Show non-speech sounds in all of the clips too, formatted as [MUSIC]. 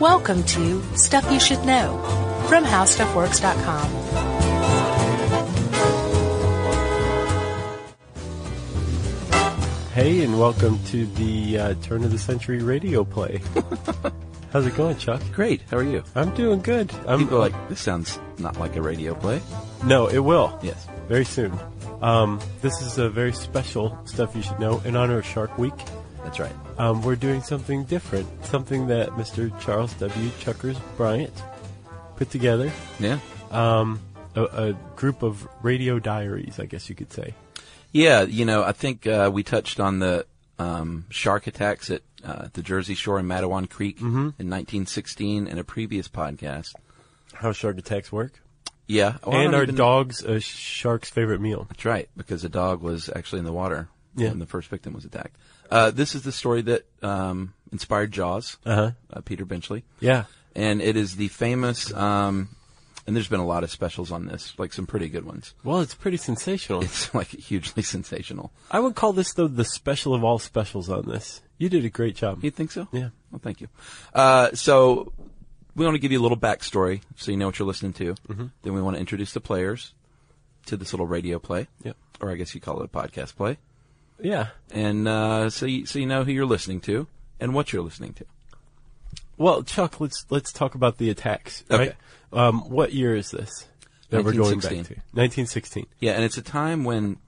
Welcome to Stuff You Should Know from HowStuffWorks.com. Hey, and welcome to the uh, turn of the century radio play. [LAUGHS] How's it going, Chuck? Great. How are you? I'm doing good. I'm People are like, this sounds not like a radio play. no, it will. Yes. very soon. Um, this is a very special stuff you should know in honor of Shark Week. That's right. Um, we're doing something different, something that Mr. Charles W. Chuckers Bryant put together. Yeah. Um, a, a group of radio diaries, I guess you could say. Yeah, you know, I think uh, we touched on the um, shark attacks at uh, the Jersey Shore and Matawan Creek in 1916 in a previous podcast. How shark attacks work, Yeah. Well, and our even- dog's a shark's favorite meal. That's right, because a dog was actually in the water Yeah. when the first victim was attacked. Uh, this is the story that um, inspired Jaws, Uh-huh. uh, Peter Benchley. Yeah, And it is the famous, um, and there's been a lot of specials on this, like some pretty good ones. well, it's pretty sensational. It's like hugely [LAUGHS] sensational. I would call this though the special of all specials on this. You did a great job. You think so? Yeah. Well, thank you. Uh, so we want to give you a little backstory so you know what you're listening to. Mm-hmm. Then we want to introduce the players to this little radio play. Yep. Or I guess you call it a podcast play. Yeah. And uh, so you, so you know who you're listening to and what you're listening to. Well, Chuck, let's let's talk about the attacks. Okay. Right? Um, what year is this that we're going back 1916. to? 1916. Yeah, and it's a time when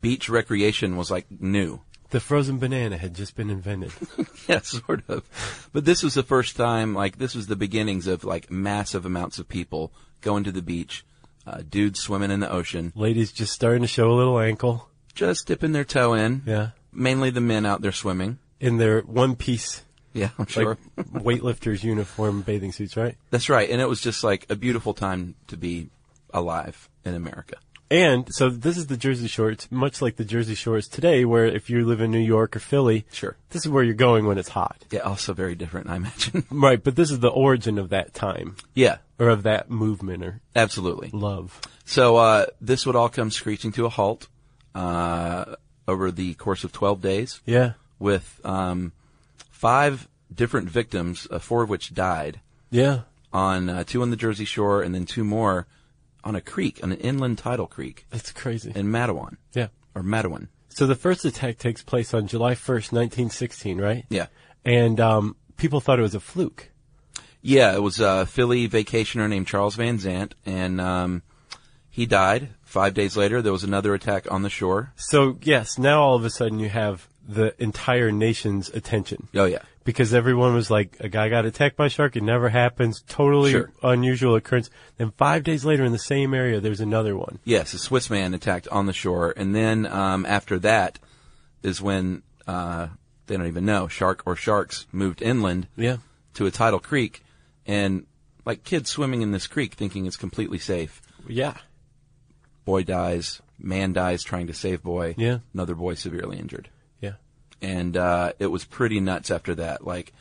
beach recreation was like new. The frozen banana had just been invented. [LAUGHS] Yeah, sort of. But this was the first time, like, this was the beginnings of, like, massive amounts of people going to the beach, uh, dudes swimming in the ocean, Ladies just starting to show a little ankle. Just dipping their toe in. Yeah. Mainly the men out there swimming. In their one piece, Yeah, I'm sure. like [LAUGHS] weightlifters uniform bathing suits, right? That's right. And it was just like a beautiful time to be alive in America. And so this is the Jersey Shore. It's much like the Jersey Shores today, where if you live in New York or Philly, Sure. this is where you're going when it's hot. Yeah, also very different, I imagine. [LAUGHS] Right, but this is the origin of that time, yeah, or of that movement or absolutely. love. So, uh, this would all come screeching to a halt, uh, over the course of 12 days Yeah. with, um, five different victims, uh, four of which died Yeah. on, uh, two on the Jersey Shore and then two more on a creek, on an inland tidal creek It's crazy. in Matawan, yeah. or Matawan. So the first attack takes place on July 1st, 1916, right? Yeah. And um, people thought it was a fluke. Yeah, it was a Philly vacationer named Charles Vansant, and um, he died. Five days later, there was another attack on the shore. So, yes, now all of a sudden you have the entire nation's attention. Oh yeah, Because everyone was like, a guy got attacked by a shark. It never happens. Totally Sure. unusual occurrence. Then five days later in the same area, there's another one. yes, a Swiss man attacked on the shore, and then um, after that is when uh, they don't even know shark or sharks moved inland Yeah. to a tidal creek, and like kids swimming in this creek, thinking it's completely safe. Yeah. Boy dies, man dies trying to save boy. Yeah. another boy severely injured. Yeah. and uh, it was pretty nuts after that. Like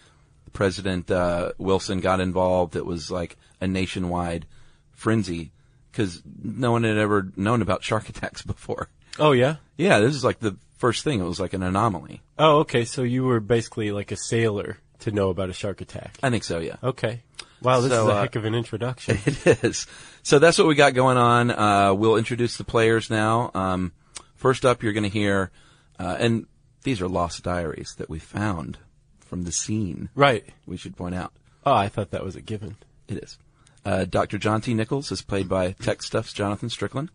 President uh, Wilson got involved. It was like a nationwide frenzy because no one had ever known about shark [LAUGHS] attacks before. Oh, yeah? Yeah, this is like the first thing. It was like an anomaly. Oh, okay. So you were basically like a sailor to know about a shark attack. I think so. Yeah, Okay. Wow, this So, is a uh, heck of an introduction. [LAUGHS] it is. So that's what we got going on. Uh, we'll introduce the players now. Um, first up, you're going to hear, uh, and these are lost diaries that we found from the scene. right. We should point out. Oh, I thought that was a given. It is. Uh, Dr. John T. Nichols is played by Tech Stuff's Jonathan Strickland.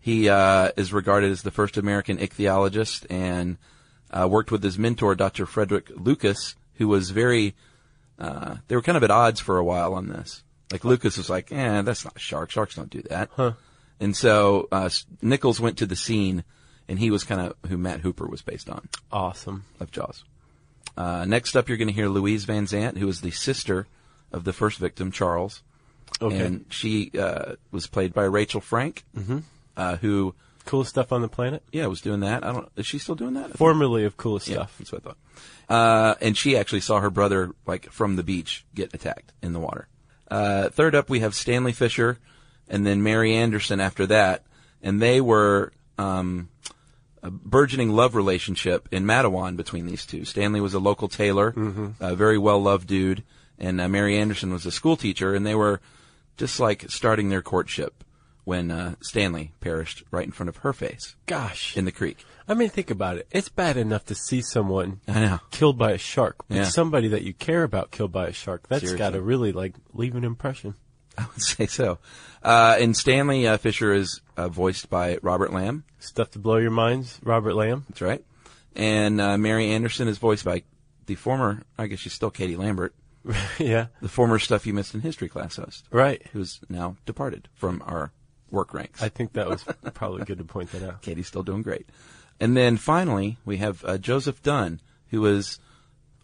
He uh, is regarded as the first American ichthyologist and uh, worked with his mentor, Dr. Frederick Lucas, who was very. Uh, they were kind of at odds for a while on this. Like Lucas was like, "Eh, that's not a shark. Sharks don't do that." Huh. And so uh, Nichols went to the scene, and he was kind of who Matt Hooper was based on Awesome. of Jaws. Uh, next up, you're going to hear Louise Vansant, who is the sister of the first victim, Charles. Okay. And she uh, was played by Rachel Frank, uh, who, Coolest stuff on the planet? yeah, was doing that. I don't. Is she still doing that? Formerly of coolest Yeah, stuff. that's what I thought. Uh, and she actually saw her brother, like, from the beach get attacked in the water. Uh, third up, we have Stanley Fisher and then Mary Anderson after that. And they were, um, a burgeoning love relationship in Matawan between these two. Stanley was a local tailor, a very well loved dude, and uh, Mary Anderson was a school teacher, and they were just like starting their courtship when uh, Stanley perished right in front of her face Gosh. in the creek. I mean, think about it. It's bad enough to see someone I know. killed by a shark, but Yeah. somebody that you care about killed by a shark, that's Seriously. got to really, like, leave an impression. I would [LAUGHS] say so. Uh, and Stanley uh, Fisher is uh, voiced by Robert Lamb. Stuff to blow your minds, Robert Lamb. That's right. And uh, Mary Anderson is voiced by the former, I guess she's still Katie Lambert, [LAUGHS] yeah, the former Stuff You Missed in History class host, right. who's now departed from our work ranks. I think that was probably good to point that out. [LAUGHS] Katie's still doing great. And then finally, we have uh, Joseph Dunn, who was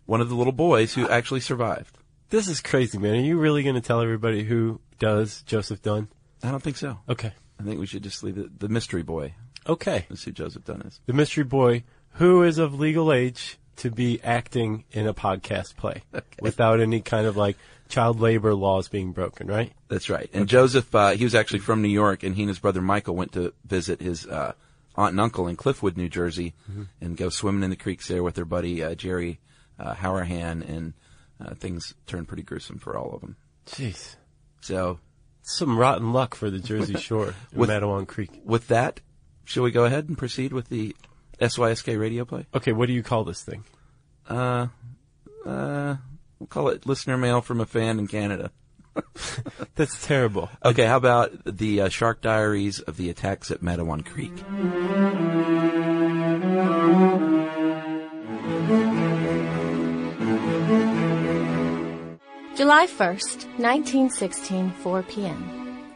one of the little boys who actually survived. This is crazy, man. Are you really going to tell everybody who does Joseph Dunn? I don't think so. Okay. I think we should just leave it. The mystery boy Okay. is who Joseph Dunn is. The mystery boy who is of legal age to be acting in a podcast play [LAUGHS] without any kind of like child labor laws being broken, right? That's right. And Joseph, uh, he was actually from New York, and he and his brother Michael went to visit his uh, aunt and uncle in Cliffwood, New Jersey, and go swimming in the creeks there with their buddy uh, Jerry uh, Howerhan, and uh, things turned pretty gruesome for all of them. Jeez. So, Some rotten luck for the Jersey [LAUGHS] Shore With- Creek. with that, shall we go ahead and proceed with the SYSK radio play? Okay, what do you call this thing? Uh, uh, we'll call it listener mail from a fan in Canada. [LAUGHS] That's terrible. Okay, how about the uh, Shark Diaries of the attacks at Matawan Creek? July 1st, 1916, 4 p.m.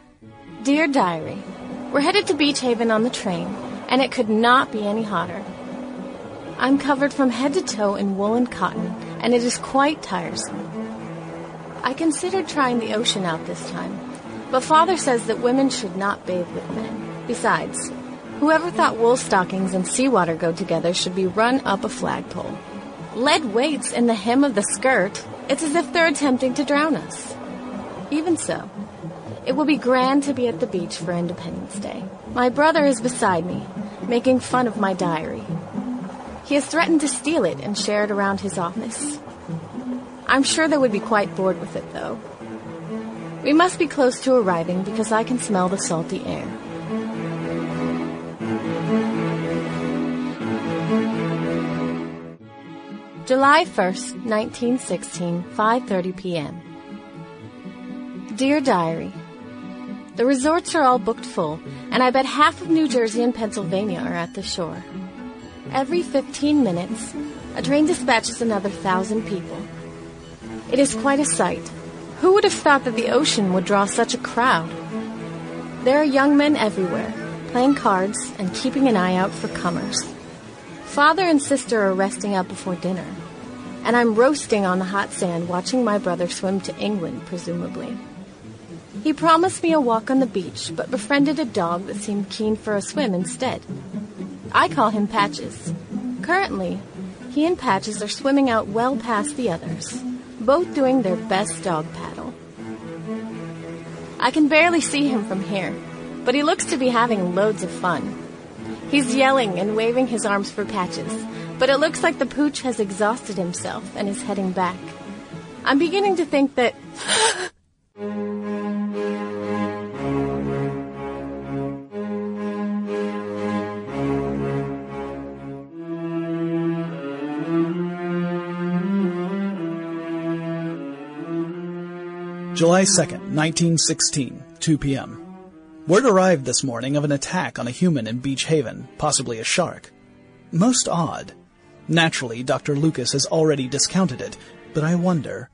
Dear Diary, we're headed to Beach Haven on the train, and it could not be any hotter. I'm covered from head to toe in wool and cotton, and it is quite tiresome. I considered trying the ocean out this time, but Father says that women should not bathe with men. Besides, whoever thought wool stockings and seawater go together should be run up a flagpole. Lead weights in the hem of the skirt. It's as if they're attempting to drown us. Even so, it will be grand to be at the beach for Independence Day. My brother is beside me, making fun of my diary. He has threatened to steal it and share it around his office. I'm sure they would be quite bored with it, though. We must be close to arriving because I can smell the salty air. July 1st, 1916, 5:30 p.m. Dear Diary, The resorts are all booked full, and I bet half of New Jersey and Pennsylvania are at the shore. Every 15 minutes, a train dispatches another thousand people. It is quite a sight. Who would have thought that the ocean would draw such a crowd? There are young men everywhere, playing cards and keeping an eye out for comers. Father and sister are resting up before dinner, and I'm roasting on the hot sand watching my brother swim to England, presumably. He promised me a walk on the beach, but befriended a dog that seemed keen for a swim instead. I call him Patches. Currently, he and Patches are swimming out well past the others, both doing their best dog paddle. I can barely see him from here, but he looks to be having loads of fun. He's yelling and waving his arms for Patches, but it looks like the pooch has exhausted himself and is heading back. I'm beginning to think that July 2nd, 1916, 2 p.m. Word arrived this morning of an attack on a human in Beach Haven, possibly a shark. Most odd. Naturally, Dr. Lucas has already discounted it, but I wonder.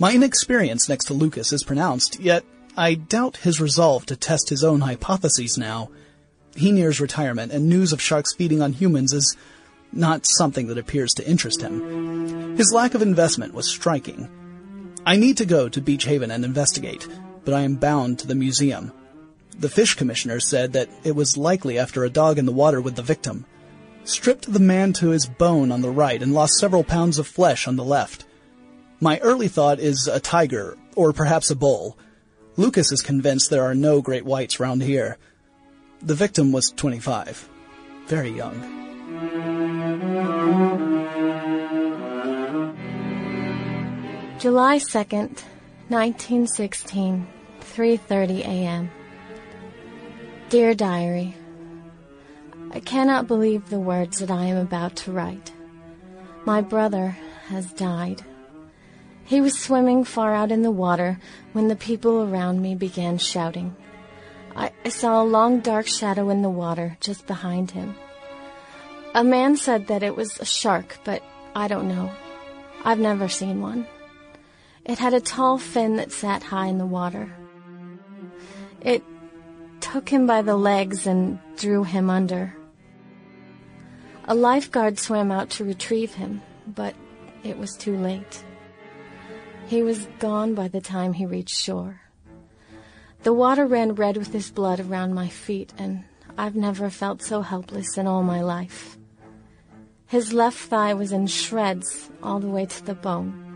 My inexperience next to Lucas is pronounced, yet I doubt his resolve to test his own hypotheses now. He nears retirement, and news of sharks feeding on humans is not something that appears to interest him. His lack of investment was striking. I need to go to Beach Haven and investigate, but I am bound to the museum. The fish commissioner said that it was likely after a dog in the water with the victim. Stripped the man to his bone on the right and lost several pounds of flesh on the left. My early thought is a tiger, or perhaps a bull. Lucas is convinced there are no great whites round here. The victim was 25. Very young. July 2nd, 1916, 3:30 a.m. Dear diary, I cannot believe the words that I am about to write. My brother has died. He was swimming far out in the water when the people around me began shouting. I, I saw a long dark shadow in the water just behind him. A man said that it was a shark, but I don't know. I've never seen one. It had a tall fin that sat high in the water. It took him by the legs and drew him under. A lifeguard swam out to retrieve him, but it was too late. He was gone by the time he reached shore. The water ran red with his blood around my feet, and I've never felt so helpless in all my life. His left thigh was in shreds all the way to the bone.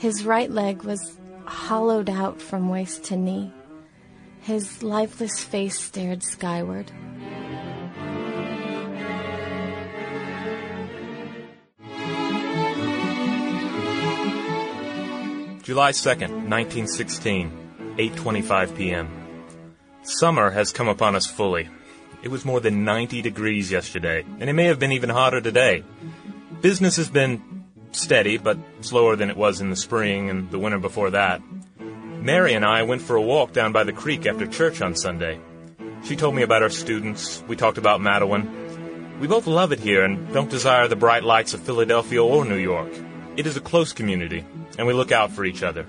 His right leg was hollowed out from waist to knee. His lifeless face stared skyward. July 2nd, 1916, 8:25 p.m. Summer has come upon us fully. It was more than 90 degrees yesterday, and it may have been even hotter today. Business has been steady, but slower than it was in the spring and the winter before that. Mary and I went for a walk down by the creek after church on Sunday. She told me about our students. We talked about Matawan. We both love it here and don't desire the bright lights of Philadelphia or New York. It is a close community, and we look out for each other.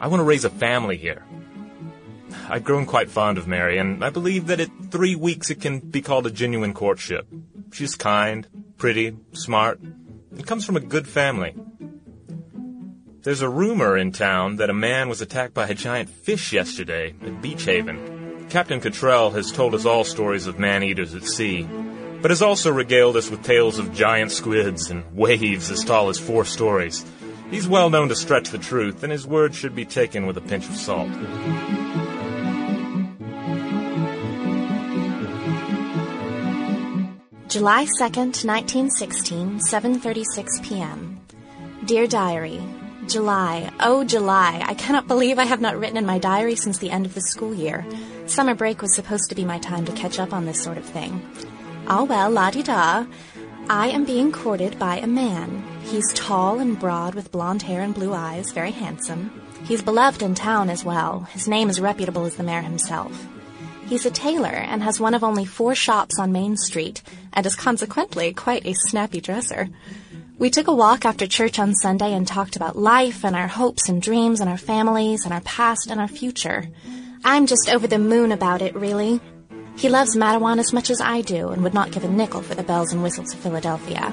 I want to raise a family here. I've grown quite fond of Mary, and I believe that at three weeks it can be called a genuine courtship. She's kind, pretty, smart, and comes from a good family. There's a rumor in town that a man was attacked by a giant fish yesterday at Beach Haven. Captain Cottrell has told us all stories of man-eaters at sea, but has also regaled us with tales of giant squids and waves as tall as four stories. He's well known to stretch the truth, and his words should be taken with a pinch of salt. July 2nd, 1916, 7:36 p.m. Dear Diary, July, oh July, I cannot believe I have not written in my diary since the end of the school year. Summer break was supposed to be my time to catch up on this sort of thing. Ah well, la-di-da. I am being courted by a man. He's tall and broad with blonde hair and blue eyes, very handsome. He's beloved in town as well. His name is reputable as the mayor himself. He's a tailor and has one of only four shops on Main Street, and is consequently quite a snappy dresser. We took a walk after church on Sunday and talked about life and our hopes and dreams and our families and our past and our future. I'm just over the moon about it, really. He loves Matawan as much as I do and would not give a nickel for the bells and whistles of Philadelphia.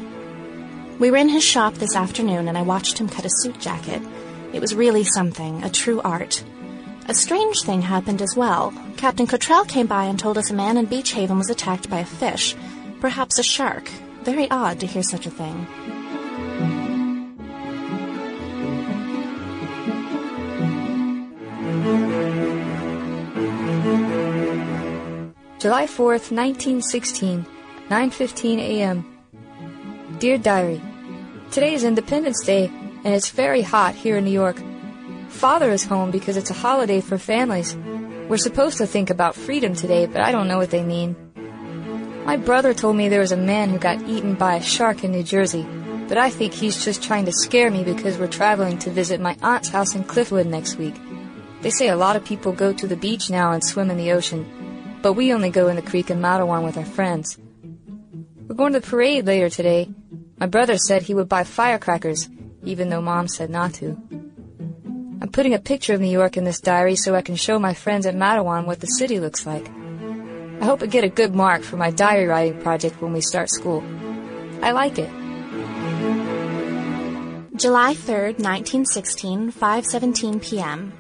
We were in his shop this afternoon and I watched him cut a suit jacket. It was really something, a true art. A strange thing happened as well. Captain Cottrell came by and told us a man in Beach Haven was attacked by a fish, perhaps a shark. Very odd to hear such a thing. July 4th, 1916, 9:15 a.m. Dear Diary, Today is Independence Day and it's very hot here in New York. Father is home because it's a holiday for families. We're supposed to think about freedom today, but I don't know what they mean. My brother told me there was a man who got eaten by a shark in New Jersey, but I think he's just trying to scare me because we're traveling to visit my aunt's house in Cliffwood next week. They say a lot of people go to the beach now and swim in the ocean, but we only go in the creek in Matawan with our friends. We're going to the parade later today. My brother said he would buy firecrackers, even though Mom said not to. I'm putting a picture of New York in this diary so I can show my friends at Matawan what the city looks like. I hope I get a good mark for my diary writing project when we start school. I like it. July 3rd, 1916, 5:17 p.m.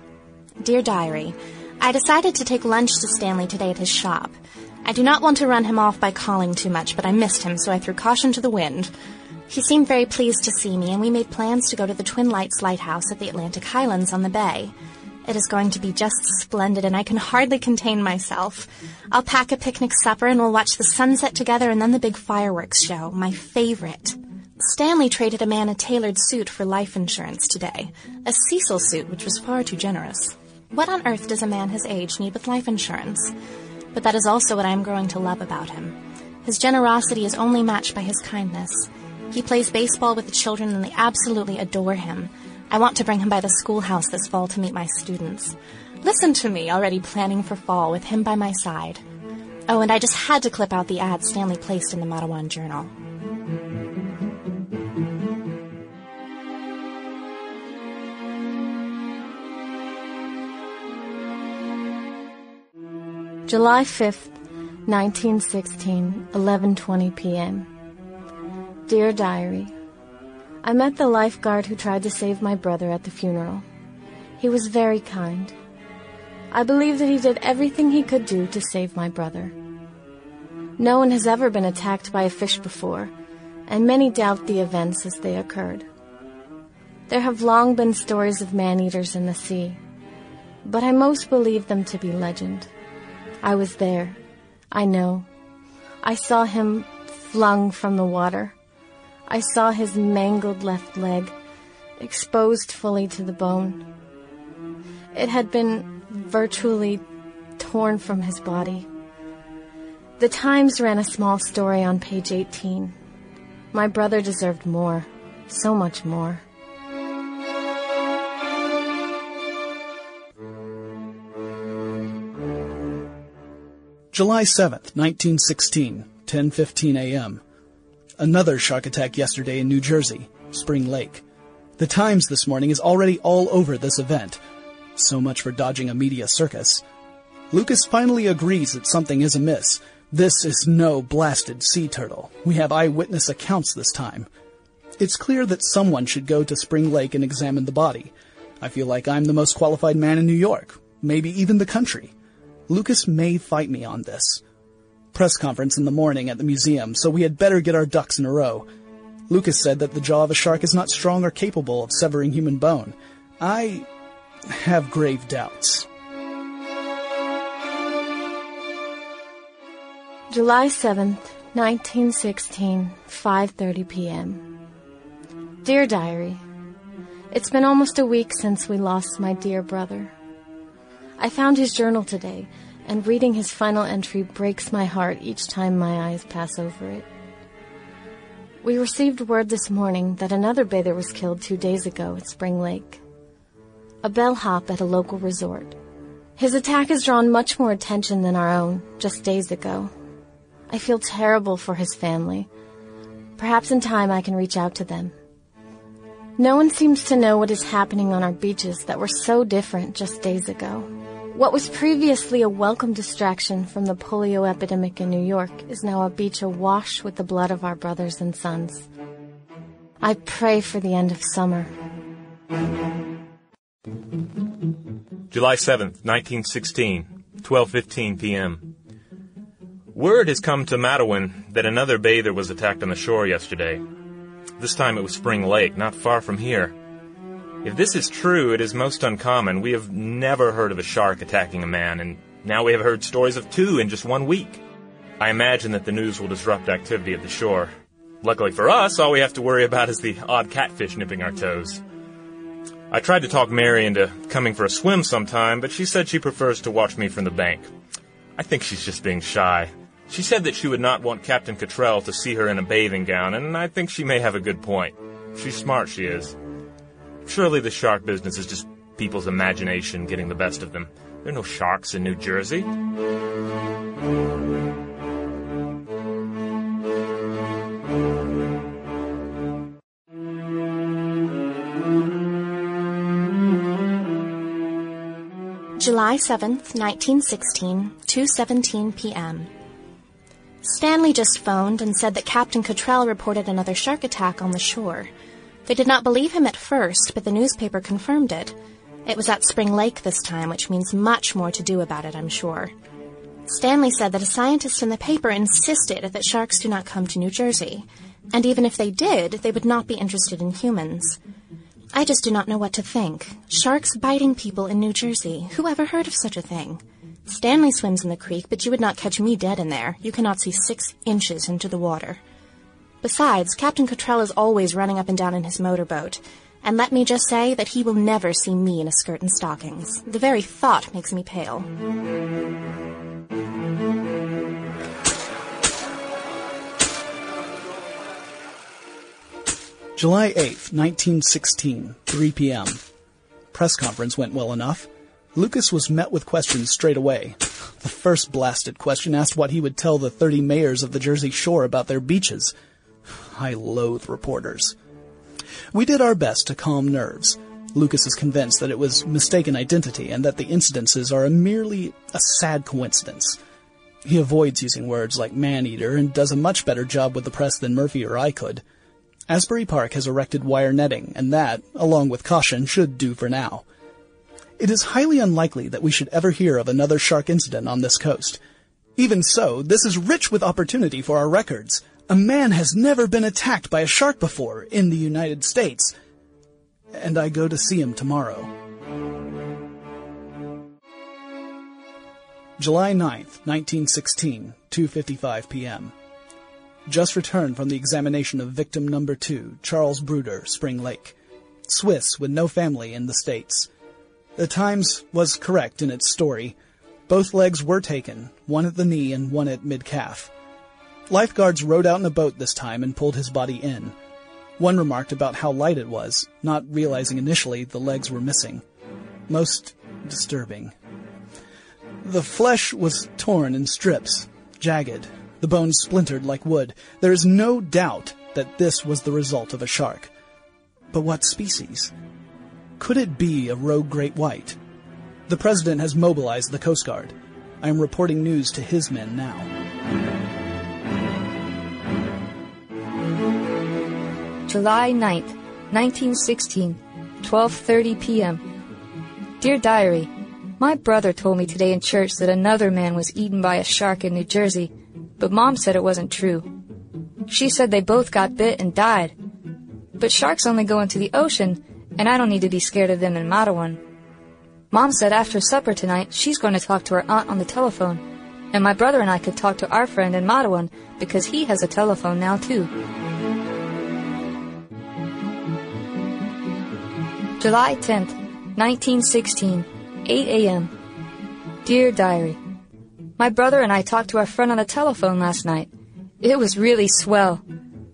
Dear Diary, I decided to take lunch to Stanley today at his shop. I do not want to run him off by calling too much, but I missed him, so I threw caution to the wind. He seemed very pleased to see me, and we made plans to go to the Twin Lights Lighthouse at the Atlantic Highlands on the bay. It is going to be just splendid, and I can hardly contain myself. I'll pack a picnic supper, and we'll watch the sunset together and then the big fireworks show, my favorite. Stanley traded a man a tailored suit for life insurance today. A Cecil suit, which was far too generous. What on earth does a man his age need with life insurance? But that is also what I am growing to love about him. His generosity is only matched by his kindness. He plays baseball with the children and they absolutely adore him. I want to bring him by the schoolhouse this fall to meet my students. Listen to me, already planning for fall with him by my side. Oh, and I just had to clip out the ad Stanley placed in the Matawan Journal. July 5th, 1916, 11:20 p.m. Dear diary, I met the lifeguard who tried to save my brother at the funeral. He was very kind. I believe that he did everything he could do to save my brother. No one has ever been attacked by a fish before, and many doubt the events as they occurred. There have long been stories of man-eaters in the sea, but I most believe them to be legend. I was there. I know. I saw him flung from the water. I saw his mangled left leg, exposed fully to the bone. It had been virtually torn from his body. The Times ran a small story on page 18. My brother deserved more, so much more. July 7th, 1916, 10:15 a.m. Another shark attack yesterday in New Jersey, Spring Lake. The Times this morning is already all over this event. So much for dodging a media circus. Lucas finally agrees that something is amiss. This is no blasted sea turtle. We have eyewitness accounts this time. It's clear that someone should go to Spring Lake and examine the body. I feel like I'm the most qualified man in New York, maybe even the country. Lucas may fight me on this. Press conference in the morning at the museum, so we had better get our ducks in a row. Lucas said that the jaw of a shark is not strong or capable of severing human bone. I have grave doubts. July 7th, 1916, 5:30 p.m. Dear diary, it's been almost a week since we lost my dear brother. I found his journal today, and reading his final entry breaks my heart each time my eyes pass over it. We received word this morning that another bather was killed two days ago at Spring Lake. A bellhop at a local resort. His attack has drawn much more attention than our own, just days ago. I feel terrible for his family. Perhaps in time I can reach out to them. No one seems to know what is happening on our beaches that were so different just days ago. What was previously a welcome distraction from the polio epidemic in New York is now a beach awash with the blood of our brothers and sons. I pray for the end of summer. July 7th, 1916, 12:15 p.m. Word has come to Matawan that another bather was attacked on the shore yesterday. This time it was Spring Lake, not far from here. If this is true, it is most uncommon. We have never heard of a shark attacking a man, and now we have heard stories of two in just one week. I imagine that the news will disrupt activity at the shore. Luckily for us, all we have to worry about is the odd catfish nipping our toes. I tried to talk Mary into coming for a swim sometime, but she said she prefers to watch me from the bank. I think she's just being shy. She said that she would not want Captain Cottrell to see her in a bathing gown, and I think she may have a good point. She's smart, she is. Surely the shark business is just people's imagination getting the best of them. There are no sharks in New Jersey. July 7th, 1916, 2:17 p.m. Stanley just phoned and said that Captain Cottrell reported another shark attack on the shore. They did not believe him at first, but the newspaper confirmed it. It was at Spring Lake this time, which means much more to do about it, I'm sure. Stanley said that a scientist in the paper insisted that sharks do not come to New Jersey, and even if they did, they would not be interested in humans. I just do not know what to think. Sharks biting people in New Jersey. Who ever heard of such a thing? Stanley swims in the creek, but you would not catch me dead in there. You cannot see six inches into the water. Besides, Captain Cottrell is always running up and down in his motorboat. And let me just say that he will never see me in a skirt and stockings. The very thought makes me pale. July 8th, 1916, 3 p.m. Press conference went well enough. Lucas was met with questions straight away. The first blasted question asked what he would tell the 30 mayors of the Jersey Shore about their beaches. I loathe reporters. We did our best to calm nerves. Lucas is convinced that it was mistaken identity and that the incidences are a merely a sad coincidence. He avoids using words like man-eater and does a much better job with the press than Murphy or I could. Asbury Park has erected wire netting, and that, along with caution, should do for now. It is highly unlikely that we should ever hear of another shark incident on this coast. Even so, this is rich with opportunity for our records. A man has never been attacked by a shark before in the United States. And I go to see him tomorrow. July 9th, 1916, 2:55 p.m. Just returned from the examination of victim number 2, Charles Bruder, Spring Lake. Swiss with no family in the States. The Times was correct in its story. Both legs were taken, one at the knee and one at mid-calf. Lifeguards rowed out in a boat this time and pulled his body in. One remarked about how light it was, not realizing initially the legs were missing. Most disturbing. The flesh was torn in strips, jagged, the bones splintered like wood. There is no doubt that this was the result of a shark. But what species? Could it be a rogue great white? The president has mobilized the Coast Guard. I am reporting news to his men now. July 9th, 1916, 12:30 p.m. Dear Diary, my brother told me today in church that another man was eaten by a shark in New Jersey, but mom said it wasn't true. She said they both got bit and died. But sharks only go into the ocean, and I don't need to be scared of them in Matawan. Mom said after supper tonight she's going to talk to her aunt on the telephone, and my brother and I could talk to our friend in Matawan because he has a telephone now too. July 10th, 1916, 8 a.m. Dear Diary, My brother and I talked to our friend on the telephone last night. It was really swell.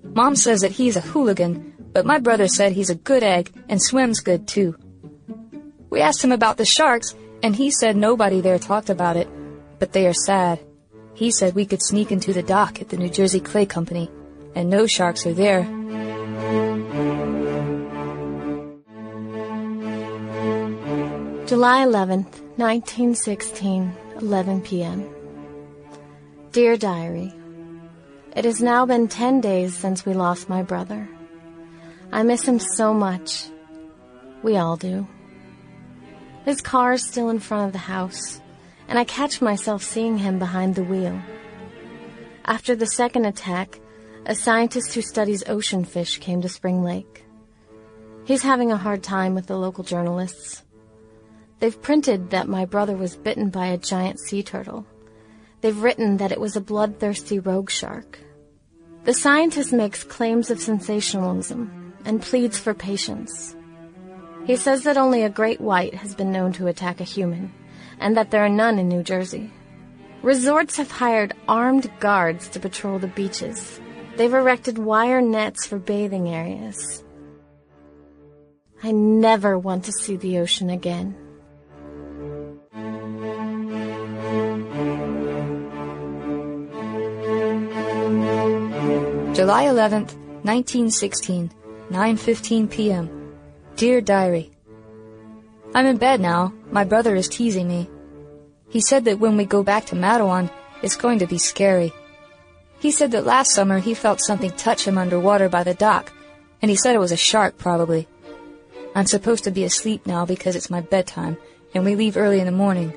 Mom says that he's a hooligan, but my brother said he's a good egg and swims good too. We asked him about the sharks, and he said nobody there talked about it, but they are sad. He said we could sneak into the dock at the New Jersey Clay Company, and no sharks are there. July 11th, 1916, 11 p.m. Dear Diary, It has now been 10 days since we lost my brother. I miss him so much. We all do. His car is still in front of the house, and I catch myself seeing him behind the wheel. After the second attack, a scientist who studies ocean fish came to Spring Lake. He's having a hard time with the local journalists. They've printed that my brother was bitten by a giant sea turtle. They've written that it was a bloodthirsty rogue shark. The scientist makes claims of sensationalism and pleads for patience. He says that only a great white has been known to attack a human, and that there are none in New Jersey. Resorts have hired armed guards to patrol the beaches. They've erected wire nets for bathing areas. I never want to see the ocean again. July 11th, 1916, 9:15 p.m. Dear Diary, I'm in bed now. My brother is teasing me. He said that when we go back to Matawan, it's going to be scary. He said that last summer he felt something touch him underwater by the dock, and he said it was a shark probably. I'm supposed to be asleep now because it's my bedtime, and we leave early in the morning.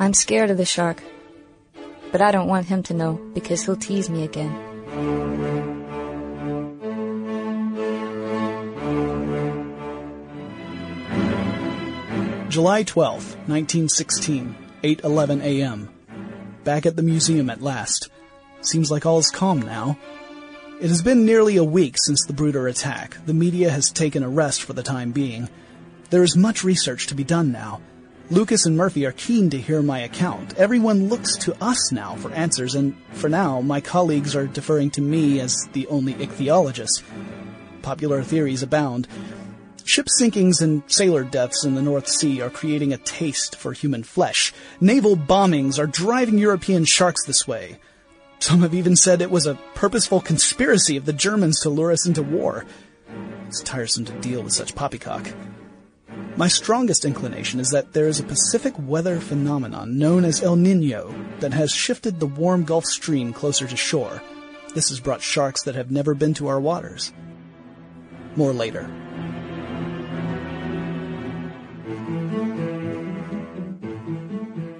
I'm scared of the shark, but I don't want him to know because he'll tease me again. July 12th, 1916, 8:11 a.m. Back at the museum at last. Seems like all is calm now. It has been nearly a week since the Bruder attack. The media has taken a rest for the time being. There is much research to be done now. Lucas and Murphy are keen to hear my account. Everyone looks to us now for answers, and for now, my colleagues are deferring to me as the only ichthyologist. Popular theories abound. Ship sinkings and sailor deaths in the North Sea are creating a taste for human flesh. Naval bombings are driving European sharks this way. Some have even said it was a purposeful conspiracy of the Germans to lure us into war. It's tiresome to deal with such poppycock. My strongest inclination is that there is a Pacific weather phenomenon known as El Nino that has shifted the warm Gulf Stream closer to shore. This has brought sharks that have never been to our waters. More later.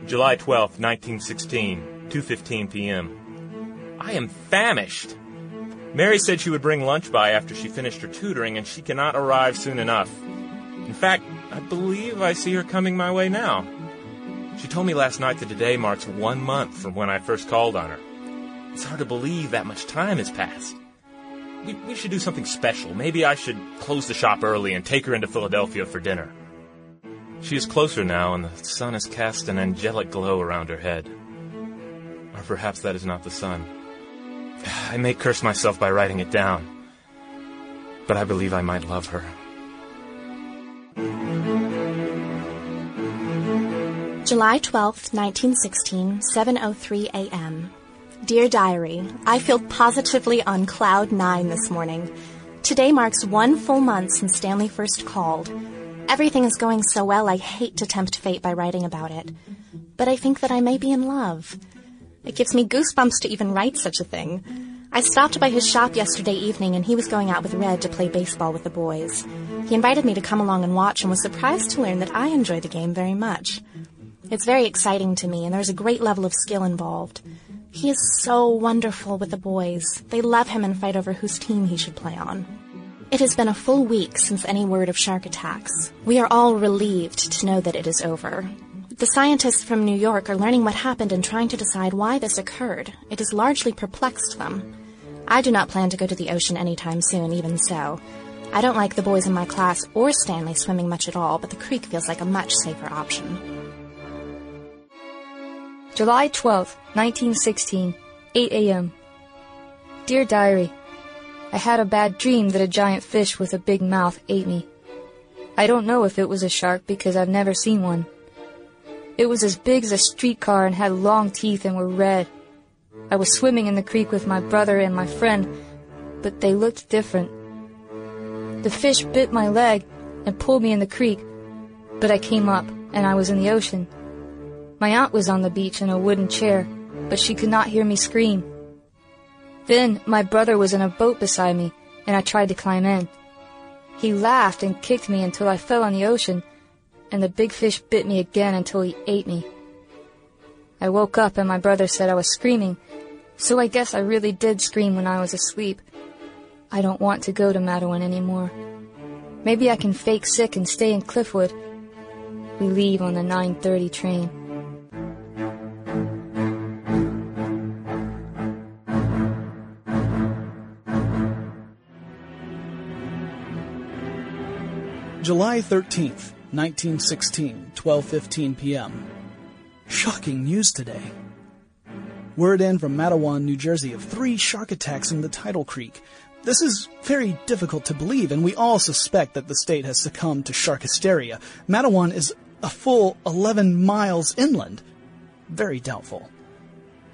July 12th, 1916, 2:15 p.m. I am famished. Mary said she would bring lunch by after she finished her tutoring and she cannot arrive soon enough. In fact, I believe I see her coming my way now. She told me last night that today marks one month from when I first called on her. It's hard to believe that much time has passed. We, we should do something special. Maybe I should close the shop early and take her into Philadelphia for dinner. She is closer now, and the sun has cast an angelic glow around her head. Or perhaps that is not the sun. I may curse myself by writing it down, but I believe I might love her. July 12th, 1916, 7:03 a.m. Dear Diary, I feel positively on cloud 9 this morning. Today marks one full month since Stanley first called. Everything is going so well, I hate to tempt fate by writing about it. But I think that I may be in love. It gives me goosebumps to even write such a thing. I stopped by his shop yesterday evening and he was going out with Red to play baseball with the boys. He invited me to come along and watch and was surprised to learn that I enjoy the game very much. It's very exciting to me and there's a great level of skill involved. He is so wonderful with the boys. They love him and fight over whose team he should play on. It has been a full week since any word of shark attacks. We are all relieved to know that it is over. The scientists from New York are learning what happened and trying to decide why this occurred. It has largely perplexed them. I do not plan to go to the ocean anytime soon, even so. I don't like the boys in my class or Stanley swimming much at all, but the creek feels like a much safer option. July 12th, 1916, 8 a.m. Dear Diary, I had a bad dream that a giant fish with a big mouth ate me. I don't know if it was a shark because I've never seen one. It was as big as a streetcar and had long teeth and were red. I was swimming in the creek with my brother and my friend, but they looked different. The fish bit my leg and pulled me in the creek, but I came up and I was in the ocean. My aunt was on the beach in a wooden chair, but she could not hear me scream. Then my brother was in a boat beside me, and I tried to climb in. He laughed and kicked me until I fell on the ocean, and the big fish bit me again until he ate me. I woke up and my brother said I was screaming, so I guess I really did scream when I was asleep. I don't want to go to Matawan anymore. Maybe I can fake sick and stay in Cliffwood. We leave on the 9:30 train. July 13th, 1916, 12:15 p.m. Shocking news today. Word in from Matawan, New Jersey of three shark attacks in the tidal creek. This is very difficult to believe, and we all suspect that the state has succumbed to shark hysteria. Matawan is a full 11 miles inland. Very doubtful.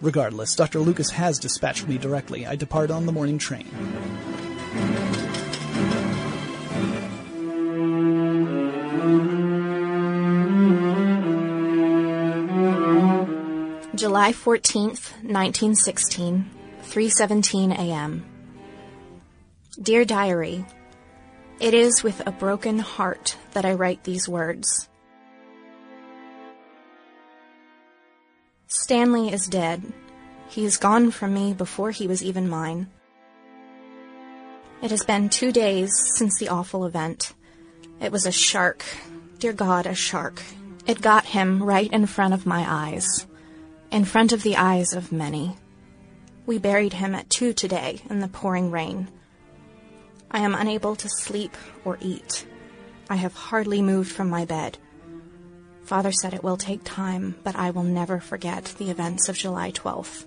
Regardless, Dr. Lucas has dispatched me directly. I depart on the morning train. July 14th, 1916, 3:17 a.m. Dear diary, it is with a broken heart that I write these words. Stanley is dead. He is gone from me before he was even mine. It has been two days since the awful event. It was a shark. Dear God, a shark. It got him right in front of my eyes in front of the eyes of many. We buried him at 2 today in the pouring rain. I am unable to sleep or eat. I have hardly moved from my bed. Father said it will take time, but I will never forget the events of July 12th.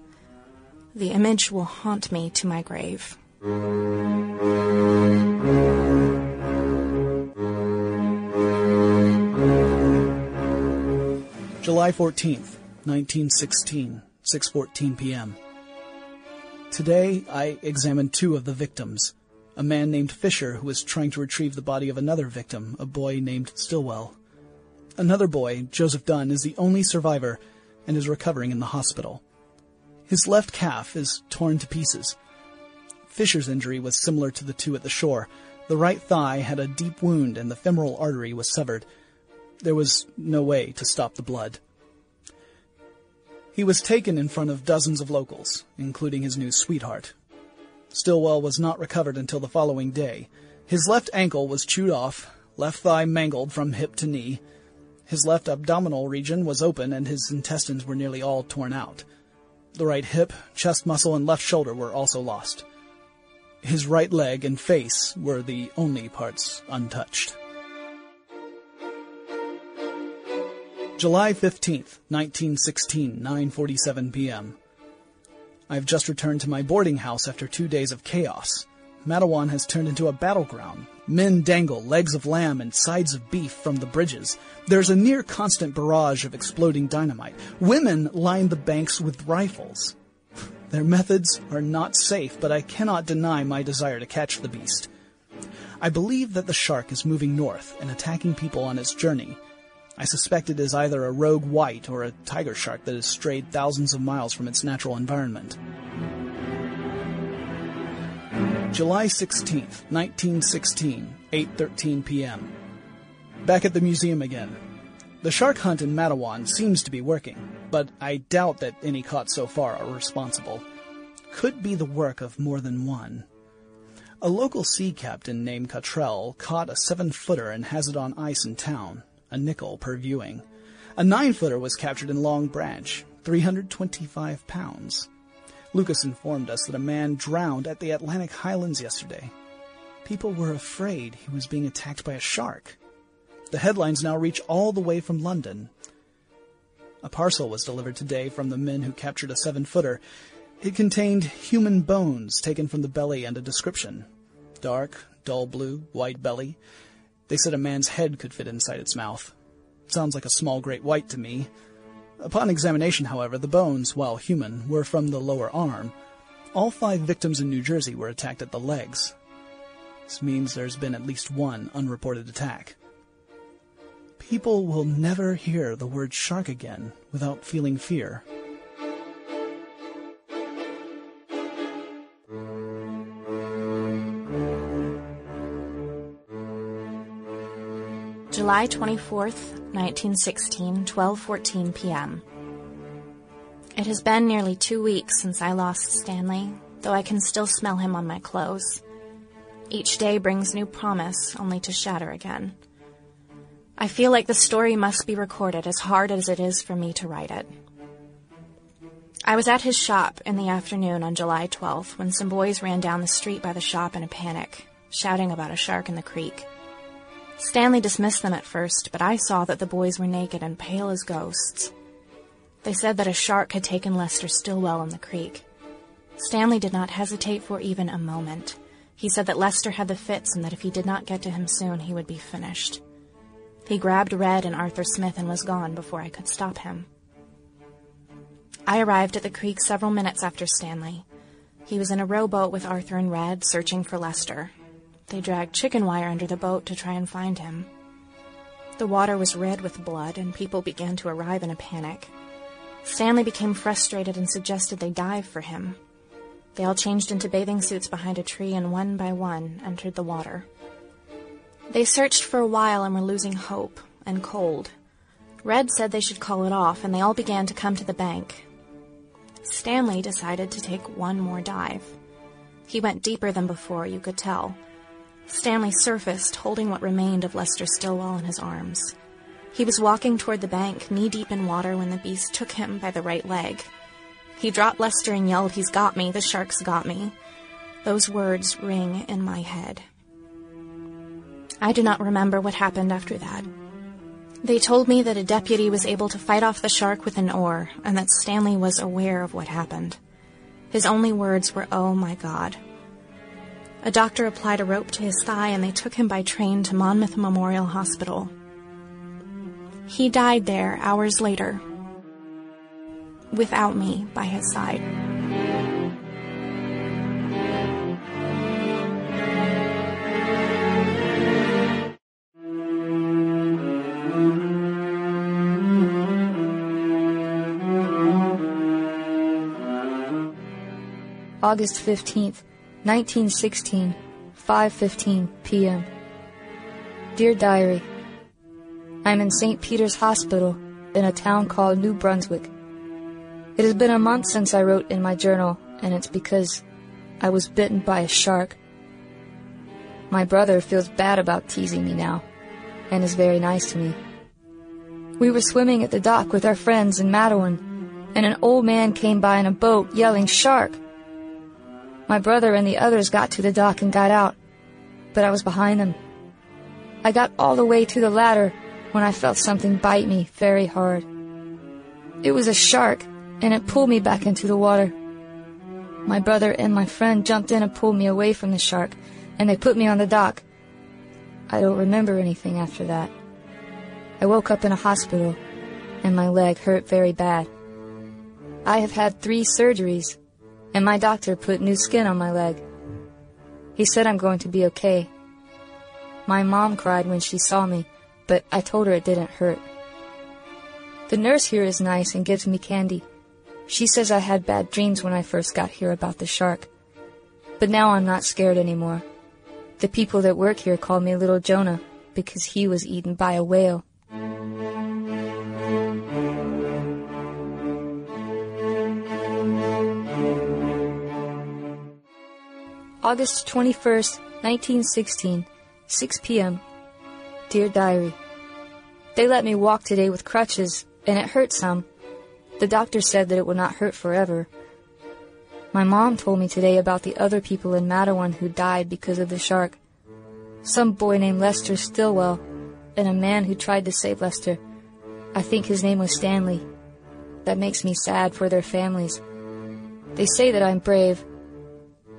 The image will haunt me to my grave. July 14th, 1916, 6:14 p.m. Today I examined two of the victims. A man named Fisher who was trying to retrieve the body of another victim, a boy named Stillwell. Another boy, Joseph Dunn, is the only survivor and is recovering in the hospital. His left calf is torn to pieces. Fisher's injury was similar to the two at the shore. The right thigh had a deep wound and the femoral artery was severed. There was no way to stop the blood. He was taken in front of dozens of locals, including his new sweetheart. Stillwell was not recovered until the following day. His left ankle was chewed off, left thigh mangled from hip to knee. His left abdominal region was open and his intestines were nearly all torn out. The right hip, chest muscle, and left shoulder were also lost. His right leg and face were the only parts untouched. July 15th, 1916, 9:47 p.m. I have just returned to my boarding house after 2 days of chaos. Matawan has turned into a battleground. Men dangle legs of lamb and sides of beef from the bridges. There's a near constant barrage of exploding dynamite. Women line the banks with rifles. Their methods are not safe, but I cannot deny my desire to catch the beast. I believe that the shark is moving north and attacking people on its journey. I suspect it is either a rogue white or a tiger shark that has strayed thousands of miles from its natural environment. July 16th, 1916, 8:13 p.m. Back at the museum again. The shark hunt in Matawan seems to be working, but I doubt that any caught so far are responsible. Could be the work of more than one. A local sea captain named Cottrell caught a seven footer and has it on ice in town, a nickel per viewing. A nine footer was captured in Long Branch, 325 pounds. Lucas informed us that a man drowned at the Atlantic Highlands yesterday. People were afraid he was being attacked by a shark. The headlines now reach all the way from London. A parcel was delivered today from the men who captured a seven footer. It contained human bones taken from the belly and a description. Dark, dull blue, white belly. They said a man's head could fit inside its mouth. Sounds like a small great white to me. Upon examination, however, the bones, while human, were from the lower arm. All five victims in New Jersey were attacked at the legs. This means there's been at least one unreported attack. People will never hear the word shark again without feeling fear. July 24th, 1916, 12:14 p.m. It has been nearly 2 weeks since I lost Stanley, though I can still smell him on my clothes. Each day brings new promise only to shatter again. I feel like the story must be recorded as hard as it is for me to write it. I was at his shop in the afternoon on July 12th when some boys ran down the street by the shop in a panic, shouting about a shark in the creek. Stanley dismissed them at first, but I saw that the boys were naked and pale as ghosts. They said that a shark had taken Lester Stillwell in the creek. Stanley did not hesitate for even a moment. He said that Lester had the fits and that if he did not get to him soon, he would be finished. He grabbed Red and Arthur Smith and was gone before I could stop him. I arrived at the creek several minutes after Stanley. He was in a rowboat with Arthur and Red, searching for Lester. They dragged chicken wire under the boat to try and find him. The water was red with blood, and people began to arrive in a panic. Stanley became frustrated and suggested they dive for him. They all changed into bathing suits behind a tree and one by one entered the water. They searched for a while and were losing hope and cold. Red said they should call it off, and they all began to come to the bank. Stanley decided to take one more dive. He went deeper than before, you could tell. Stanley surfaced, holding what remained of Lester Stillwell in his arms. He was walking toward the bank, knee deep in water, when the beast took him by the right leg. He dropped Lester and yelled, He's got me, the shark's got me. Those words ring in my head. I do not remember what happened after that. They told me that a deputy was able to fight off the shark with an oar, and that Stanley was aware of what happened. His only words were, Oh my God. A doctor applied a rope to his thigh and they took him by train to Monmouth Memorial Hospital. He died there hours later, without me by his side. August 15th, 1916, 5:15 p.m. Dear Diary, I'm in St. Peter's Hospital in a town called New Brunswick. It has been a month since I wrote in my journal, and it's because I was bitten by a shark. My brother feels bad about teasing me now, and is very nice to me. We were swimming at the dock with our friends in Matawan, and an old man came by in a boat yelling, Shark! My brother and the others got to the dock and got out, but I was behind them. I got all the way to the ladder when I felt something bite me very hard. It was a shark, and it pulled me back into the water. My brother and my friend jumped in and pulled me away from the shark, and they put me on the dock. I don't remember anything after that. I woke up in a hospital, and my leg hurt very bad. I have had three surgeries, and my doctor put new skin on my leg. He said I'm going to be okay. My mom cried when she saw me, but I told her it didn't hurt. The nurse here is nice and gives me candy. She says I had bad dreams when I first got here about the shark. But now I'm not scared anymore. The people that work here call me Little Jonah because he was eaten by a whale. August 21st, 1916, 6 p.m. Dear Diary, They let me walk today with crutches, and it hurt some. The doctor said that it would not hurt forever. My mom told me today about the other people in Matawan who died because of the shark. Some boy named Lester Stillwell, and a man who tried to save Lester. I think his name was Stanley. That makes me sad for their families. They say that I'm brave,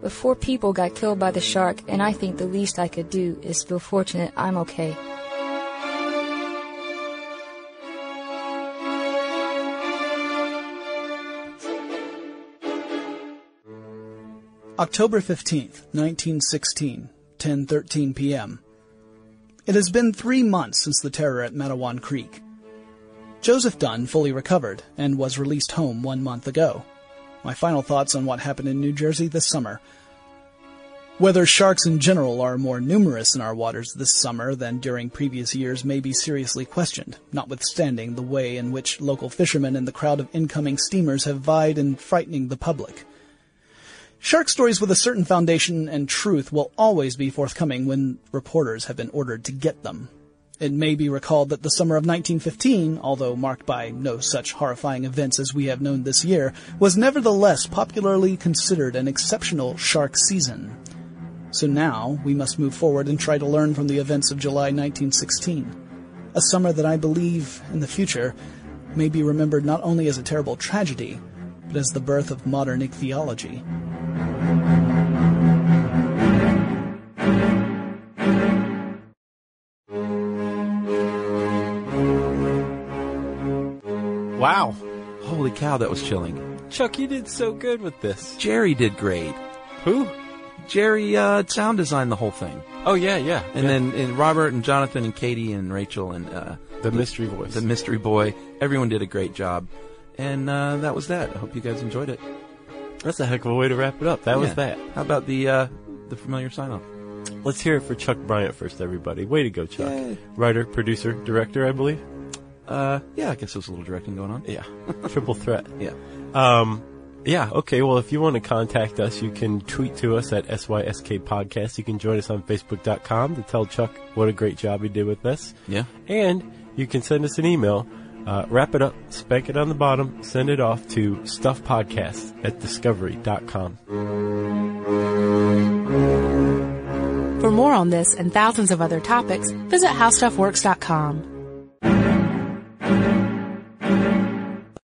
but four people got killed by the shark, and I think the least I could do is feel fortunate I'm okay. October 15th, 1916, 10:13 p.m. It has been 3 months since the terror at Matawan Creek. Joseph Dunn fully recovered and was released home 1 month ago. My final thoughts on what happened in New Jersey this summer. Whether sharks in general are more numerous in our waters this summer than during previous years may be seriously questioned, notwithstanding the way in which local fishermen and the crowd of incoming steamers have vied in frightening the public. Shark stories with a certain foundation and truth will always be forthcoming when reporters have been ordered to get them. It may be recalled that the summer of 1915, although marked by no such horrifying events as we have known this year, was nevertheless popularly considered an exceptional shark season. So now we must move forward and try to learn from the events of July 1916. A summer that I believe, in the future, may be remembered not only as a terrible tragedy, but as the birth of modern ichthyology. Cow, that was chilling. Chuck, you did so good with this. Jerry did great. Who? Jerry uh, sound designed the whole thing, Oh, yeah, yeah. and yeah. then and Robert and Jonathan and Katie and Rachel and uh, the mystery voice. the mystery boy. Everyone did a great job, and uh, that was that. I hope you guys enjoyed it. That's a heck of a way to wrap it up. That was that. How about the uh, the familiar sign off? Let's hear it for Chuck Bryant first, everybody. Way to go, Chuck. Yay. Writer, producer, director, I believe. Uh, yeah, I guess there was a little directing going on. Yeah. [LAUGHS] Triple threat. Yeah. Um, yeah, okay. Well, if you want to contact us, you can tweet to us at SYSK Podcast. You can join us on Facebook.com to tell Chuck what a great job he did with this. Yeah. And you can send us an email Uh, wrap it up, spank it on the bottom, send it off to stuffpodcast at discovery.com. For more on this and thousands of other topics, visit howstuffworks.com.